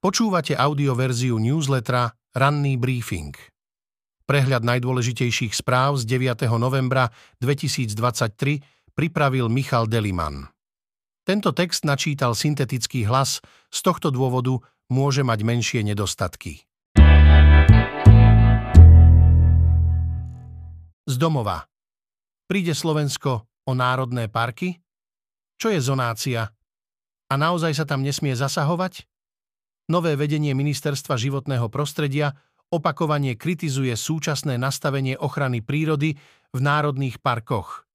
Počúvate audioverziu newslettera Ranný briefing. Prehľad najdôležitejších správ z 9. novembra 2023 pripravil Michal Deliman. Tento text načítal syntetický hlas, z tohto dôvodu môže mať menšie nedostatky. Z domova. Príde Slovensko o národné parky? Čo je zonácia? A naozaj sa tam nesmie zasahovať? Nové vedenie Ministerstva životného prostredia opakovane kritizuje súčasné nastavenie ochrany prírody v národných parkoch.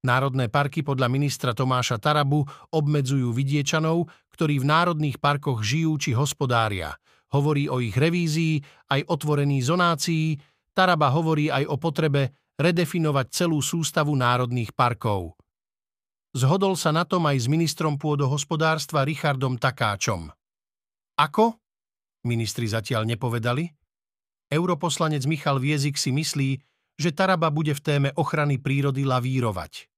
Národné parky podľa ministra Tomáša Tarabu obmedzujú vidiečanov, ktorí v národných parkoch žijú či hospodária. Hovorí o ich revízii, aj otvorení zonácií, Taraba hovorí aj o potrebe redefinovať celú sústavu národných parkov. Zhodol sa na tom aj s ministrom pôdohospodárstva Richardom Takáčom. Ako? Ministri zatiaľ nepovedali. Europoslanec Michal Viezik si myslí, že Taraba bude v téme ochrany prírody lavírovať.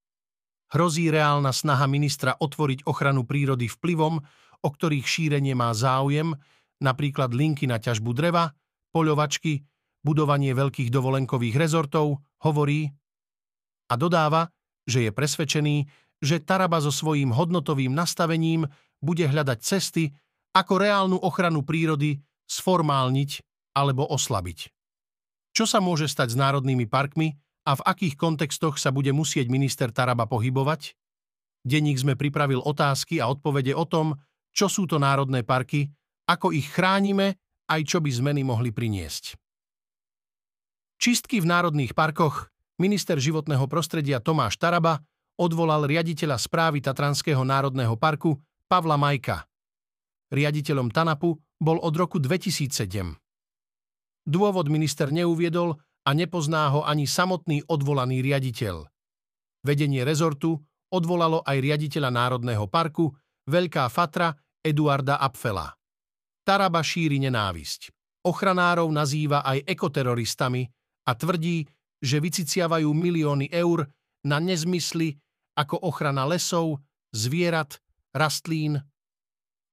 Hrozí reálna snaha ministra otvoriť ochranu prírody vplyvom, o ktorých šírenie má záujem, napríklad linky na ťažbu dreva, poľovačky, budovanie veľkých dovolenkových rezortov, hovorí a dodáva, že je presvedčený, že Taraba so svojím hodnotovým nastavením bude hľadať cesty, ako reálnu ochranu prírody sformálniť alebo oslabiť. Čo sa môže stať s národnými parkmi a v akých kontextoch sa bude musieť minister Taraba pohybovať? Denník sme pripravil otázky a odpovede o tom, čo sú to národné parky, ako ich chránime, aj čo by zmeny mohli priniesť. Čistky v národných parkoch minister životného prostredia Tomáš Taraba odvolal riaditeľa správy Tatranského národného parku Pavla Majka. Riaditeľom TANAPu bol od roku 2007. Dôvod minister neuviedol a nepozná ho ani samotný odvolaný riaditeľ. Vedenie rezortu odvolalo aj riaditeľa Národného parku Veľká Fatra Eduarda Apfela. Taraba šíri nenávisť. Ochranárov nazýva aj ekoteroristami a tvrdí, že vyciciavajú milióny eur na nezmysly ako ochrana lesov, zvierat, rastlín,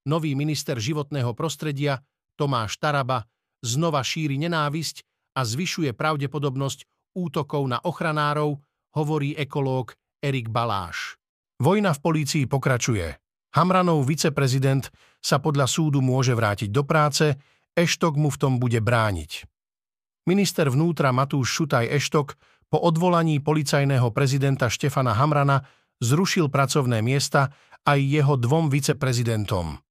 nový minister životného prostredia Tomáš Taraba znova šíri nenávisť a zvyšuje pravdepodobnosť útokov na ochranárov, hovorí ekológ Erik Baláš. Vojna v polícii pokračuje. Hamranov viceprezident sa podľa súdu môže vrátiť do práce, Eštok mu v tom bude brániť. Minister vnútra Matúš Šutaj Eštok po odvolaní policajného prezidenta Štefana Hamrana zrušil pracovné miesta aj jeho dvom viceprezidentom.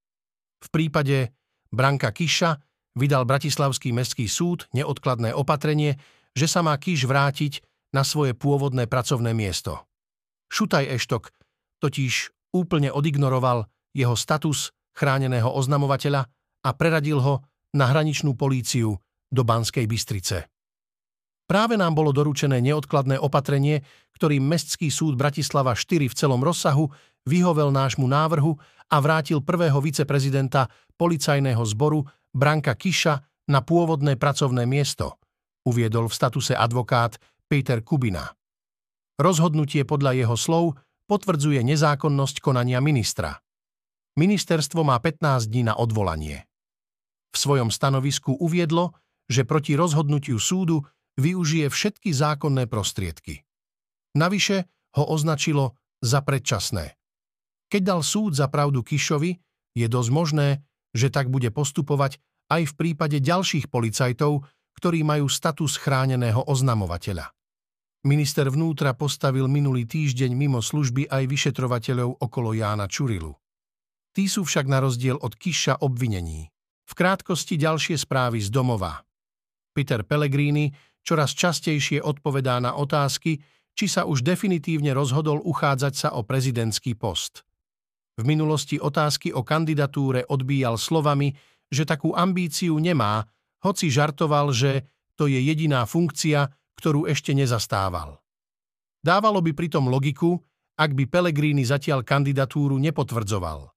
V prípade Branka Kiša vydal Bratislavský mestský súd neodkladné opatrenie, že sa má Kiš vrátiť na svoje pôvodné pracovné miesto. Šutaj Eštok totiž úplne odignoroval jeho status chráneného oznamovateľa a preradil ho na hraničnú políciu do Banskej Bystrice. Práve nám bolo doručené neodkladné opatrenie, ktorým Mestský súd Bratislava 4 v celom rozsahu vyhovel nášmu návrhu a vrátil prvého viceprezidenta policajného zboru Branka Kiša na pôvodné pracovné miesto, uviedol v statuse advokát Peter Kubina. Rozhodnutie podľa jeho slov potvrdzuje nezákonnosť konania ministra. Ministerstvo má 15 dní na odvolanie. V svojom stanovisku uviedlo, že proti rozhodnutiu súdu využije všetky zákonné prostriedky. Navyše ho označilo za predčasné. Keď dal súd za pravdu Kišovi, je dosť možné, že tak bude postupovať aj v prípade ďalších policajtov, ktorí majú status chráneného oznamovateľa. Minister vnútra postavil minulý týždeň mimo služby aj vyšetrovateľov okolo Jána Čurilu. Tí sú však na rozdiel od Kiša obvinení. V krátkosti ďalšie správy z domova. Peter Pellegrini čoraz častejšie odpovedá na otázky, či sa už definitívne rozhodol uchádzať sa o prezidentský post. V minulosti otázky o kandidatúre odbíjal slovami, že takú ambíciu nemá, hoci žartoval, že to je jediná funkcia, ktorú ešte nezastával. Dávalo by pritom logiku, ak by Pellegrini zatiaľ kandidatúru nepotvrdzoval.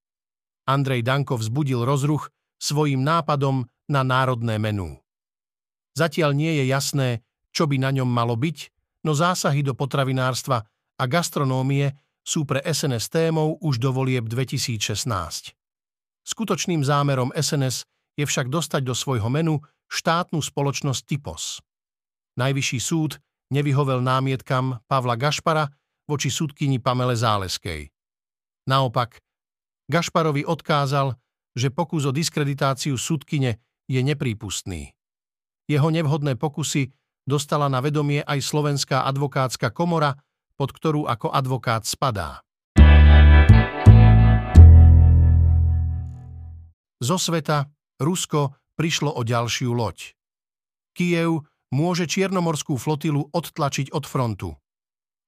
Andrej Danko vzbudil rozruch svojim nápadom na národné menu. Zatiaľ nie je jasné, čo by na ňom malo byť, no zásahy do potravinárstva a gastronómie sú pre SNS témou už do volieb 2016. Skutočným zámerom SNS je však dostať do svojho menu štátnu spoločnosť Typos. Najvyšší súd nevyhovel námietkam Pavla Gašpara voči súdkyni Pamele Záleskej. Naopak, Gašparovi odkázal, že pokus o diskreditáciu súdkyne je neprípustný. Jeho nevhodné pokusy dostala na vedomie aj Slovenská advokátska komora, pod ktorú ako advokát spadá. Zo sveta Rusko prišlo o ďalšiu loď. Kiev môže čiernomorskú flotilu odtlačiť od frontu.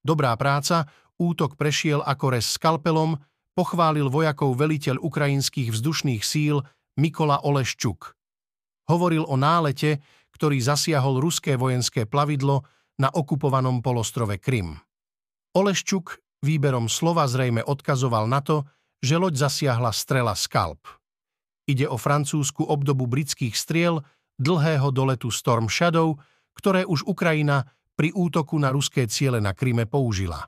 Dobrá práca, útok prešiel ako res skalpelom, pochválil vojakov veliteľ ukrajinských vzdušných síl Mikola Oleščuk. Hovoril o nálete, ktorý zasiahol ruské vojenské plavidlo na okupovanom polostrove Krym. Oleščuk výberom slova zrejme odkazoval na to, že loď zasiahla strela Skalp. Ide o francúzsku obdobu britských striel dlhého doletu Storm Shadow, ktoré už Ukrajina pri útoku na ruské ciele na Kryme použila.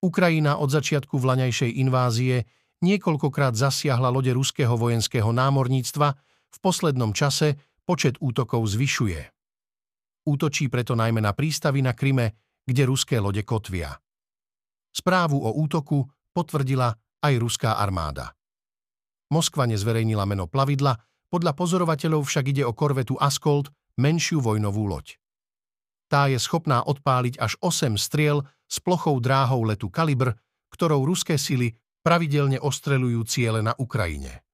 Ukrajina od začiatku vlaňajšej invázie niekoľkokrát zasiahla lode ruského vojenského námorníctva, v poslednom čase počet útokov zvyšuje. Útočí preto najmä na prístavy na Kryme, kde ruské lode kotvia. Správu o útoku potvrdila aj ruská armáda. Moskva nezverejnila meno plavidla, podľa pozorovateľov však ide o korvetu Askold, menšiu vojnovú loď. Tá je schopná odpáliť až 8 striel s plochou dráhou letu Kalibr, ktorou ruské sily pravidelne ostrelujú ciele na Ukrajine.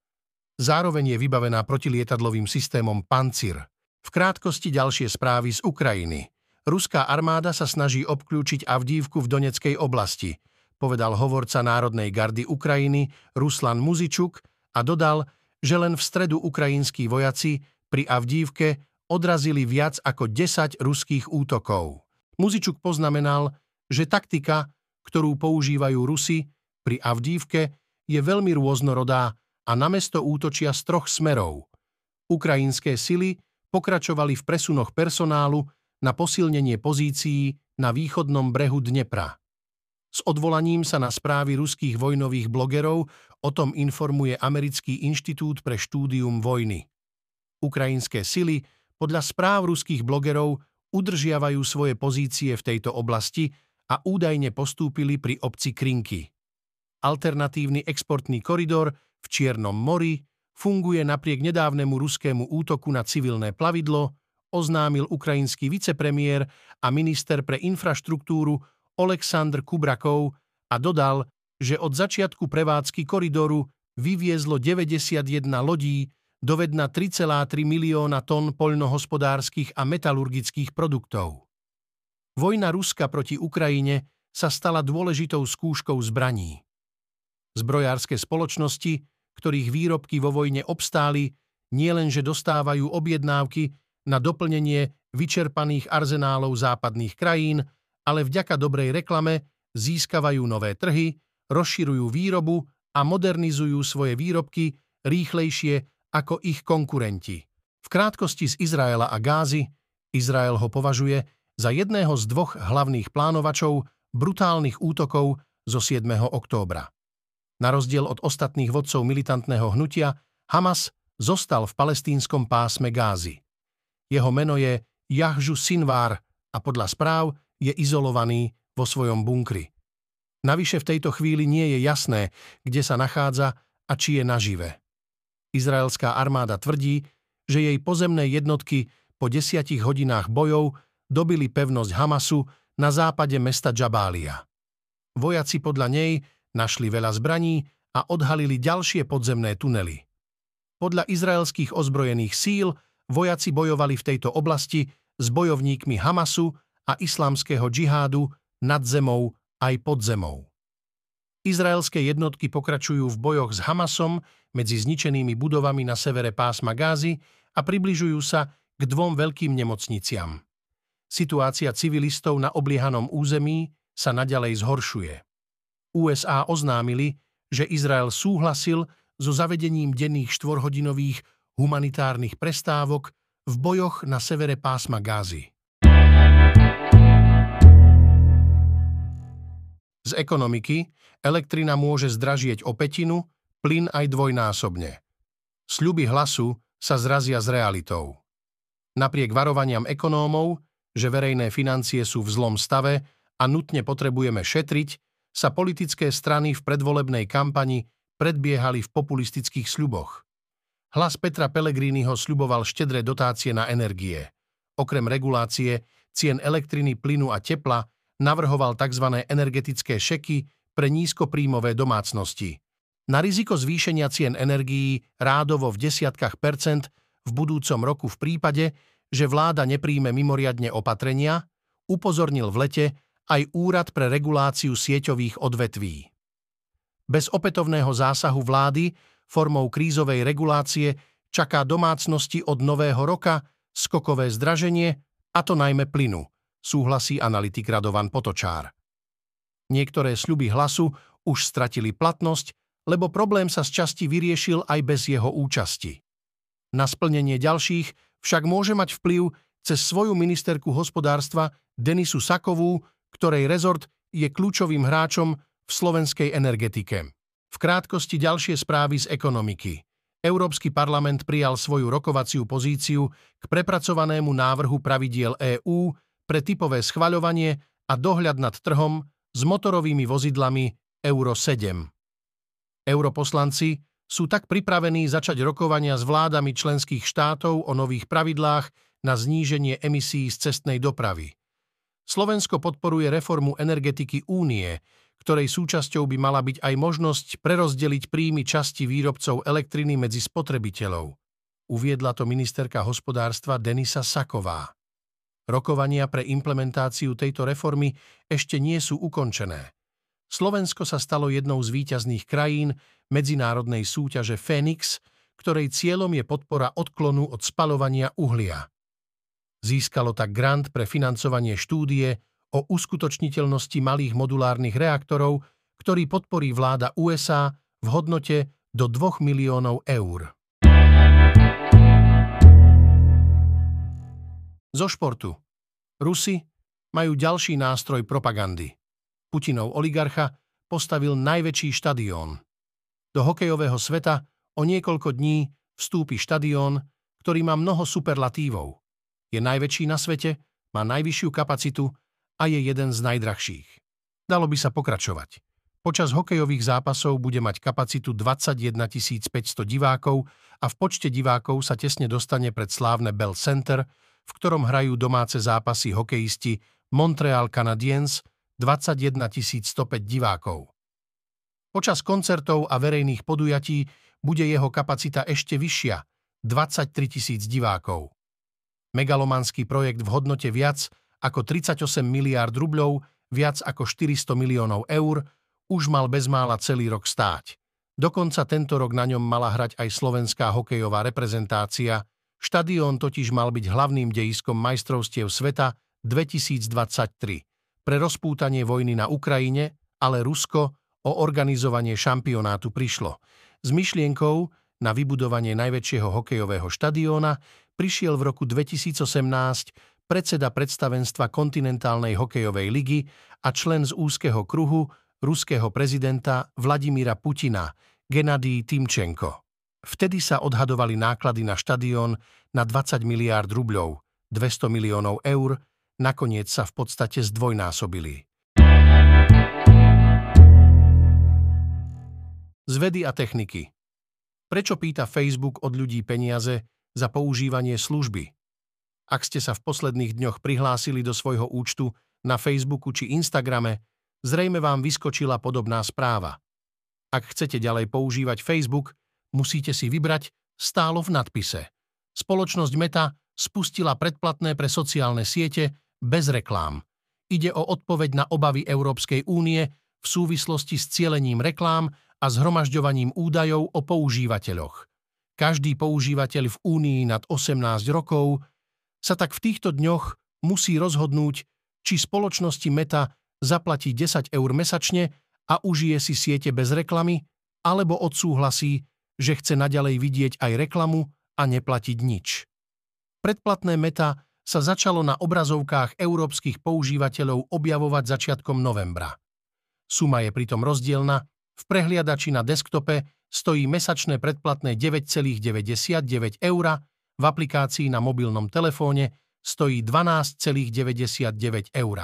Zároveň je vybavená protilietadlovým systémom Pancir. V krátkosti ďalšie správy z Ukrajiny. Ruská armáda sa snaží obklúčiť Avdívku v Doneckej oblasti, povedal hovorca Národnej gardy Ukrajiny Ruslan Muzičuk a dodal, že len v stredu ukrajinskí vojaci pri Avdívke odrazili viac ako 10 ruských útokov. Muzičuk poznamenal, že taktika, ktorú používajú Rusi pri Avdívke, je veľmi rôznorodá a na mesto útočia z troch smerov. Ukrajinské sily pokračovali v presunoch personálu na posilnenie pozícií na východnom brehu Dnepra. S odvolaním sa na správy ruských vojnových blogerov o tom informuje Americký inštitút pre štúdium vojny. Ukrajinské sily podľa správ ruských blogerov udržiavajú svoje pozície v tejto oblasti a údajne postúpili pri obci Krinky. Alternatívny exportný koridor v Čiernom mori funguje napriek nedávnemu ruskému útoku na civilné plavidlo, oznámil ukrajinský vicepremiér a minister pre infraštruktúru Oleksandr Kubrakov a dodal, že od začiatku prevádzky koridoru vyviezlo 91 lodí dovedna 3,3 milióna tón poľnohospodárskych a metalurgických produktov. Vojna Ruska proti Ukrajine sa stala dôležitou skúškou zbraní. Zbrojárske spoločnosti, ktorých výrobky vo vojne obstáli, nielenže dostávajú objednávky na doplnenie vyčerpaných arzenálov západných krajín, ale vďaka dobrej reklame získavajú nové trhy, rozširujú výrobu a modernizujú svoje výrobky rýchlejšie ako ich konkurenti. V krátkosti z Izraela a Gázy Izrael ho považuje za jedného z dvoch hlavných plánovačov brutálnych útokov zo 7. októbra. Na rozdiel od ostatných vodcov militantného hnutia, Hamas zostal v palestínskom pásme Gázy. Jeho meno je Jahžu Sinvár a podľa správ je izolovaný vo svojom bunkri. Navyše v tejto chvíli nie je jasné, kde sa nachádza a či je nažive. Izraelská armáda tvrdí, že jej pozemné jednotky po desiatich hodinách bojov dobili pevnosť Hamasu na západe mesta Džabália. Vojaci podľa nej našli veľa zbraní a odhalili ďalšie podzemné tunely. Podľa izraelských ozbrojených síl vojaci bojovali v tejto oblasti s bojovníkmi Hamasu a islamského džihádu nad zemou aj pod zemou. Izraelské jednotky pokračujú v bojoch s Hamasom medzi zničenými budovami na severe pásma Gázy a približujú sa k dvom veľkým nemocniciam. Situácia civilistov na obliehanom území sa naďalej zhoršuje. USA oznámili, že Izrael súhlasil so zavedením denných štvorhodinových humanitárnych prestávok v bojoch na severe pásma Gázy. Z ekonomiky elektrina môže zdražieť o petinu, plyn aj dvojnásobne. Sľuby hlasu sa zrazia s realitou. Napriek varovaniam ekonómov, že verejné financie sú v zlom stave a nutne potrebujeme šetriť, sa politické strany v predvolebnej kampani predbiehali v populistických sľuboch. Hlas Petra Pellegriniho sľuboval štedré dotácie na energie. Okrem regulácie cien elektriny, plynu a tepla navrhoval tzv. energetické šeky pre nízkopríjmové domácnosti. Na riziko zvýšenia cien energií rádovo v desiatkách percent v budúcom roku v prípade, že vláda nepríjme mimoriadne opatrenia, upozornil v lete aj Úrad pre reguláciu sieťových odvetví. Bez opätovného zásahu vlády formou krízovej regulácie čaká domácnosti od nového roka skokové zdraženie, a to najmä plynu, súhlasí analytik Radovan Potočár. Niektoré sľuby hlasu už stratili platnosť, lebo problém sa z časti vyriešil aj bez jeho účasti. Na splnenie ďalších však môže mať vplyv cez svoju ministerku hospodárstva Denisu Sakovú, ktorej rezort je kľúčovým hráčom v slovenskej energetike. V krátkosti ďalšie správy z ekonomiky. Európsky parlament prijal svoju rokovaciu pozíciu k prepracovanému návrhu pravidiel EÚ pre typové schvaľovanie a dohľad nad trhom s motorovými vozidlami Euro 7. Europoslanci sú tak pripravení začať rokovania s vládami členských štátov o nových pravidlách na zníženie emisí z cestnej dopravy. Slovensko podporuje reformu energetiky únie, ktorej súčasťou by mala byť aj možnosť prerozdeliť príjmy časti výrobcov elektriny medzi spotrebiteľov. Uviedla to ministerka hospodárstva Denisa Saková. Rokovania pre implementáciu tejto reformy ešte nie sú ukončené. Slovensko sa stalo jednou z výťazných krajín medzinárodnej súťaže Fénix, ktorej cieľom je podpora odklonu od spalovania uhlia. Získalo tak grant pre financovanie štúdie o uskutočniteľnosti malých modulárnych reaktorov, ktorý podporí vláda USA v hodnote do 2 miliónov eur. Zo športu. Rusi majú ďalší nástroj propagandy – Putinov oligarcha postavil najväčší štadión. Do hokejového sveta o niekoľko dní vstúpi štadión, ktorý má mnoho superlatívov. Je najväčší na svete, má najvyššiu kapacitu a je jeden z najdrahších. Dalo by sa pokračovať. Počas hokejových zápasov bude mať kapacitu 21 500 divákov a v počte divákov sa tesne dostane pred slávne Bell Center, v ktorom hrajú domáce zápasy hokejisti Montreal Canadiens 21 105 divákov. Počas koncertov a verejných podujatí bude jeho kapacita ešte vyššia – 23 tisíc divákov. Megalomanský projekt v hodnote viac ako 38 miliárd rubľov, viac ako 400 miliónov eur, už mal bezmála celý rok stáť. Dokonca tento rok na ňom mala hrať aj slovenská hokejová reprezentácia, štadión totiž mal byť hlavným dejiskom majstrovstiev sveta 2023 pre rozpútanie vojny na Ukrajine, ale Rusko o organizovanie šampionátu prišlo. S myšlienkou na vybudovanie najväčšieho hokejového štadióna prišiel v roku 2018 predseda predstavenstva kontinentálnej hokejovej ligy a člen z úzkeho kruhu ruského prezidenta Vladimíra Putina, Genadý Timčenko. Vtedy sa odhadovali náklady na štadión na 20 miliárd rubľov, 200 miliónov eur nakoniec sa v podstate zdvojnásobili. Z vedy a techniky. Prečo pýta Facebook od ľudí peniaze za používanie služby? Ak ste sa v posledných dňoch prihlásili do svojho účtu na Facebooku či Instagrame, zrejme vám vyskočila podobná správa. Ak chcete ďalej používať Facebook, musíte si vybrať stálo v nadpise. Spoločnosť Meta spustila predplatné pre sociálne siete bez reklám. Ide o odpoveď na obavy Európskej únie v súvislosti s cielením reklám a zhromažďovaním údajov o používateľoch. Každý používateľ v únii nad 18 rokov sa tak v týchto dňoch musí rozhodnúť, či spoločnosti Meta zaplatí 10 eur mesačne a užije si siete bez reklamy, alebo odsúhlasí, že chce naďalej vidieť aj reklamu a neplatiť nič. Predplatné Meta sa začalo na obrazovkách európskych používateľov objavovať začiatkom novembra. Suma je pritom rozdielna, v prehliadači na desktope stojí mesačné predplatné 9,99 eur, v aplikácii na mobilnom telefóne stojí 12,99 eur.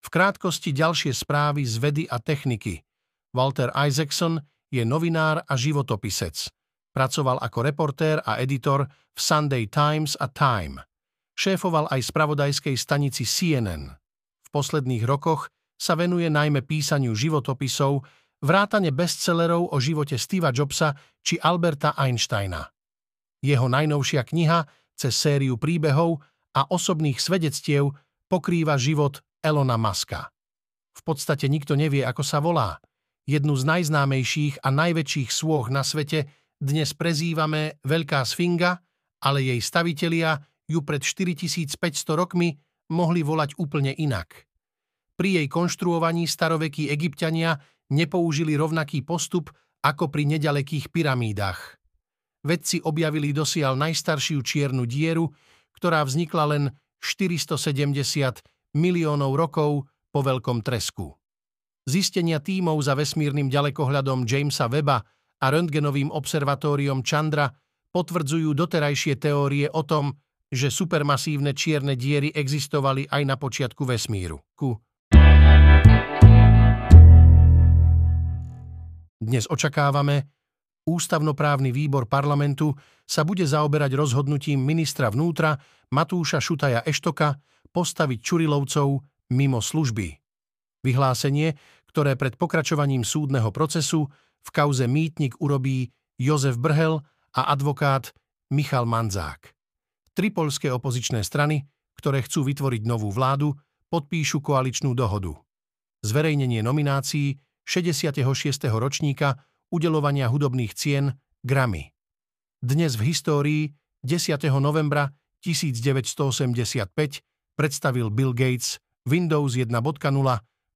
V krátkosti ďalšie správy z vedy a techniky. Walter Isaacson je novinár a životopisec. Pracoval ako reportér a editor v Sunday Times a Time. Šéfoval aj spravodajskej stanici CNN. V posledných rokoch sa venuje najmä písaniu životopisov, vrátane bestsellerov o živote Steva Jobsa či Alberta Einsteina. Jeho najnovšia kniha cez sériu príbehov a osobných svedectiev pokrýva život Elona Muska. V podstate nikto nevie, ako sa volá. Jednu z najznámejších a najväčších svoch na svete dnes prezývame Veľká Sfinga, ale jej stavitelia ju pred 4500 rokmi mohli volať úplne inak. Pri jej konštruovaní starovekí egyptiania nepoužili rovnaký postup ako pri nedalekých pyramídach. Vedci objavili dosiaľ najstaršiu čiernu dieru, ktorá vznikla len 470 miliónov rokov po veľkom tresku. Zistenia tímov za vesmírnym ďalekohľadom Jamesa Weba a röntgenovým observatóriom Chandra potvrdzujú doterajšie teórie o tom, že supermasívne čierne diery existovali aj na počiatku vesmíru. Ku. Dnes očakávame, Ústavnoprávny výbor parlamentu sa bude zaoberať rozhodnutím ministra vnútra Matúša Šutaja Eštoka postaviť Čurilovcov mimo služby. Vyhlásenie, ktoré pred pokračovaním súdneho procesu v kauze Mýtnik urobí Jozef Brhel a advokát Michal Manzák. Tri polské opozičné strany, ktoré chcú vytvoriť novú vládu, podpíšu koaličnú dohodu. Zverejnenie nominácií 66. ročníka udelovania hudobných cien Grammy. Dnes v histórii 10. novembra 1985 predstavil Bill Gates Windows 1.0,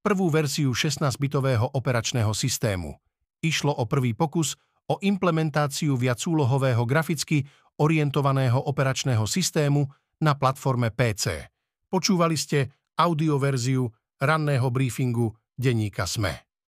prvú verziu 16-bitového operačného systému. Išlo o prvý pokus o implementáciu viacúlohového graficky orientovaného operačného systému na platforme PC. Počúvali ste audioverziu ranného briefingu denníka SME.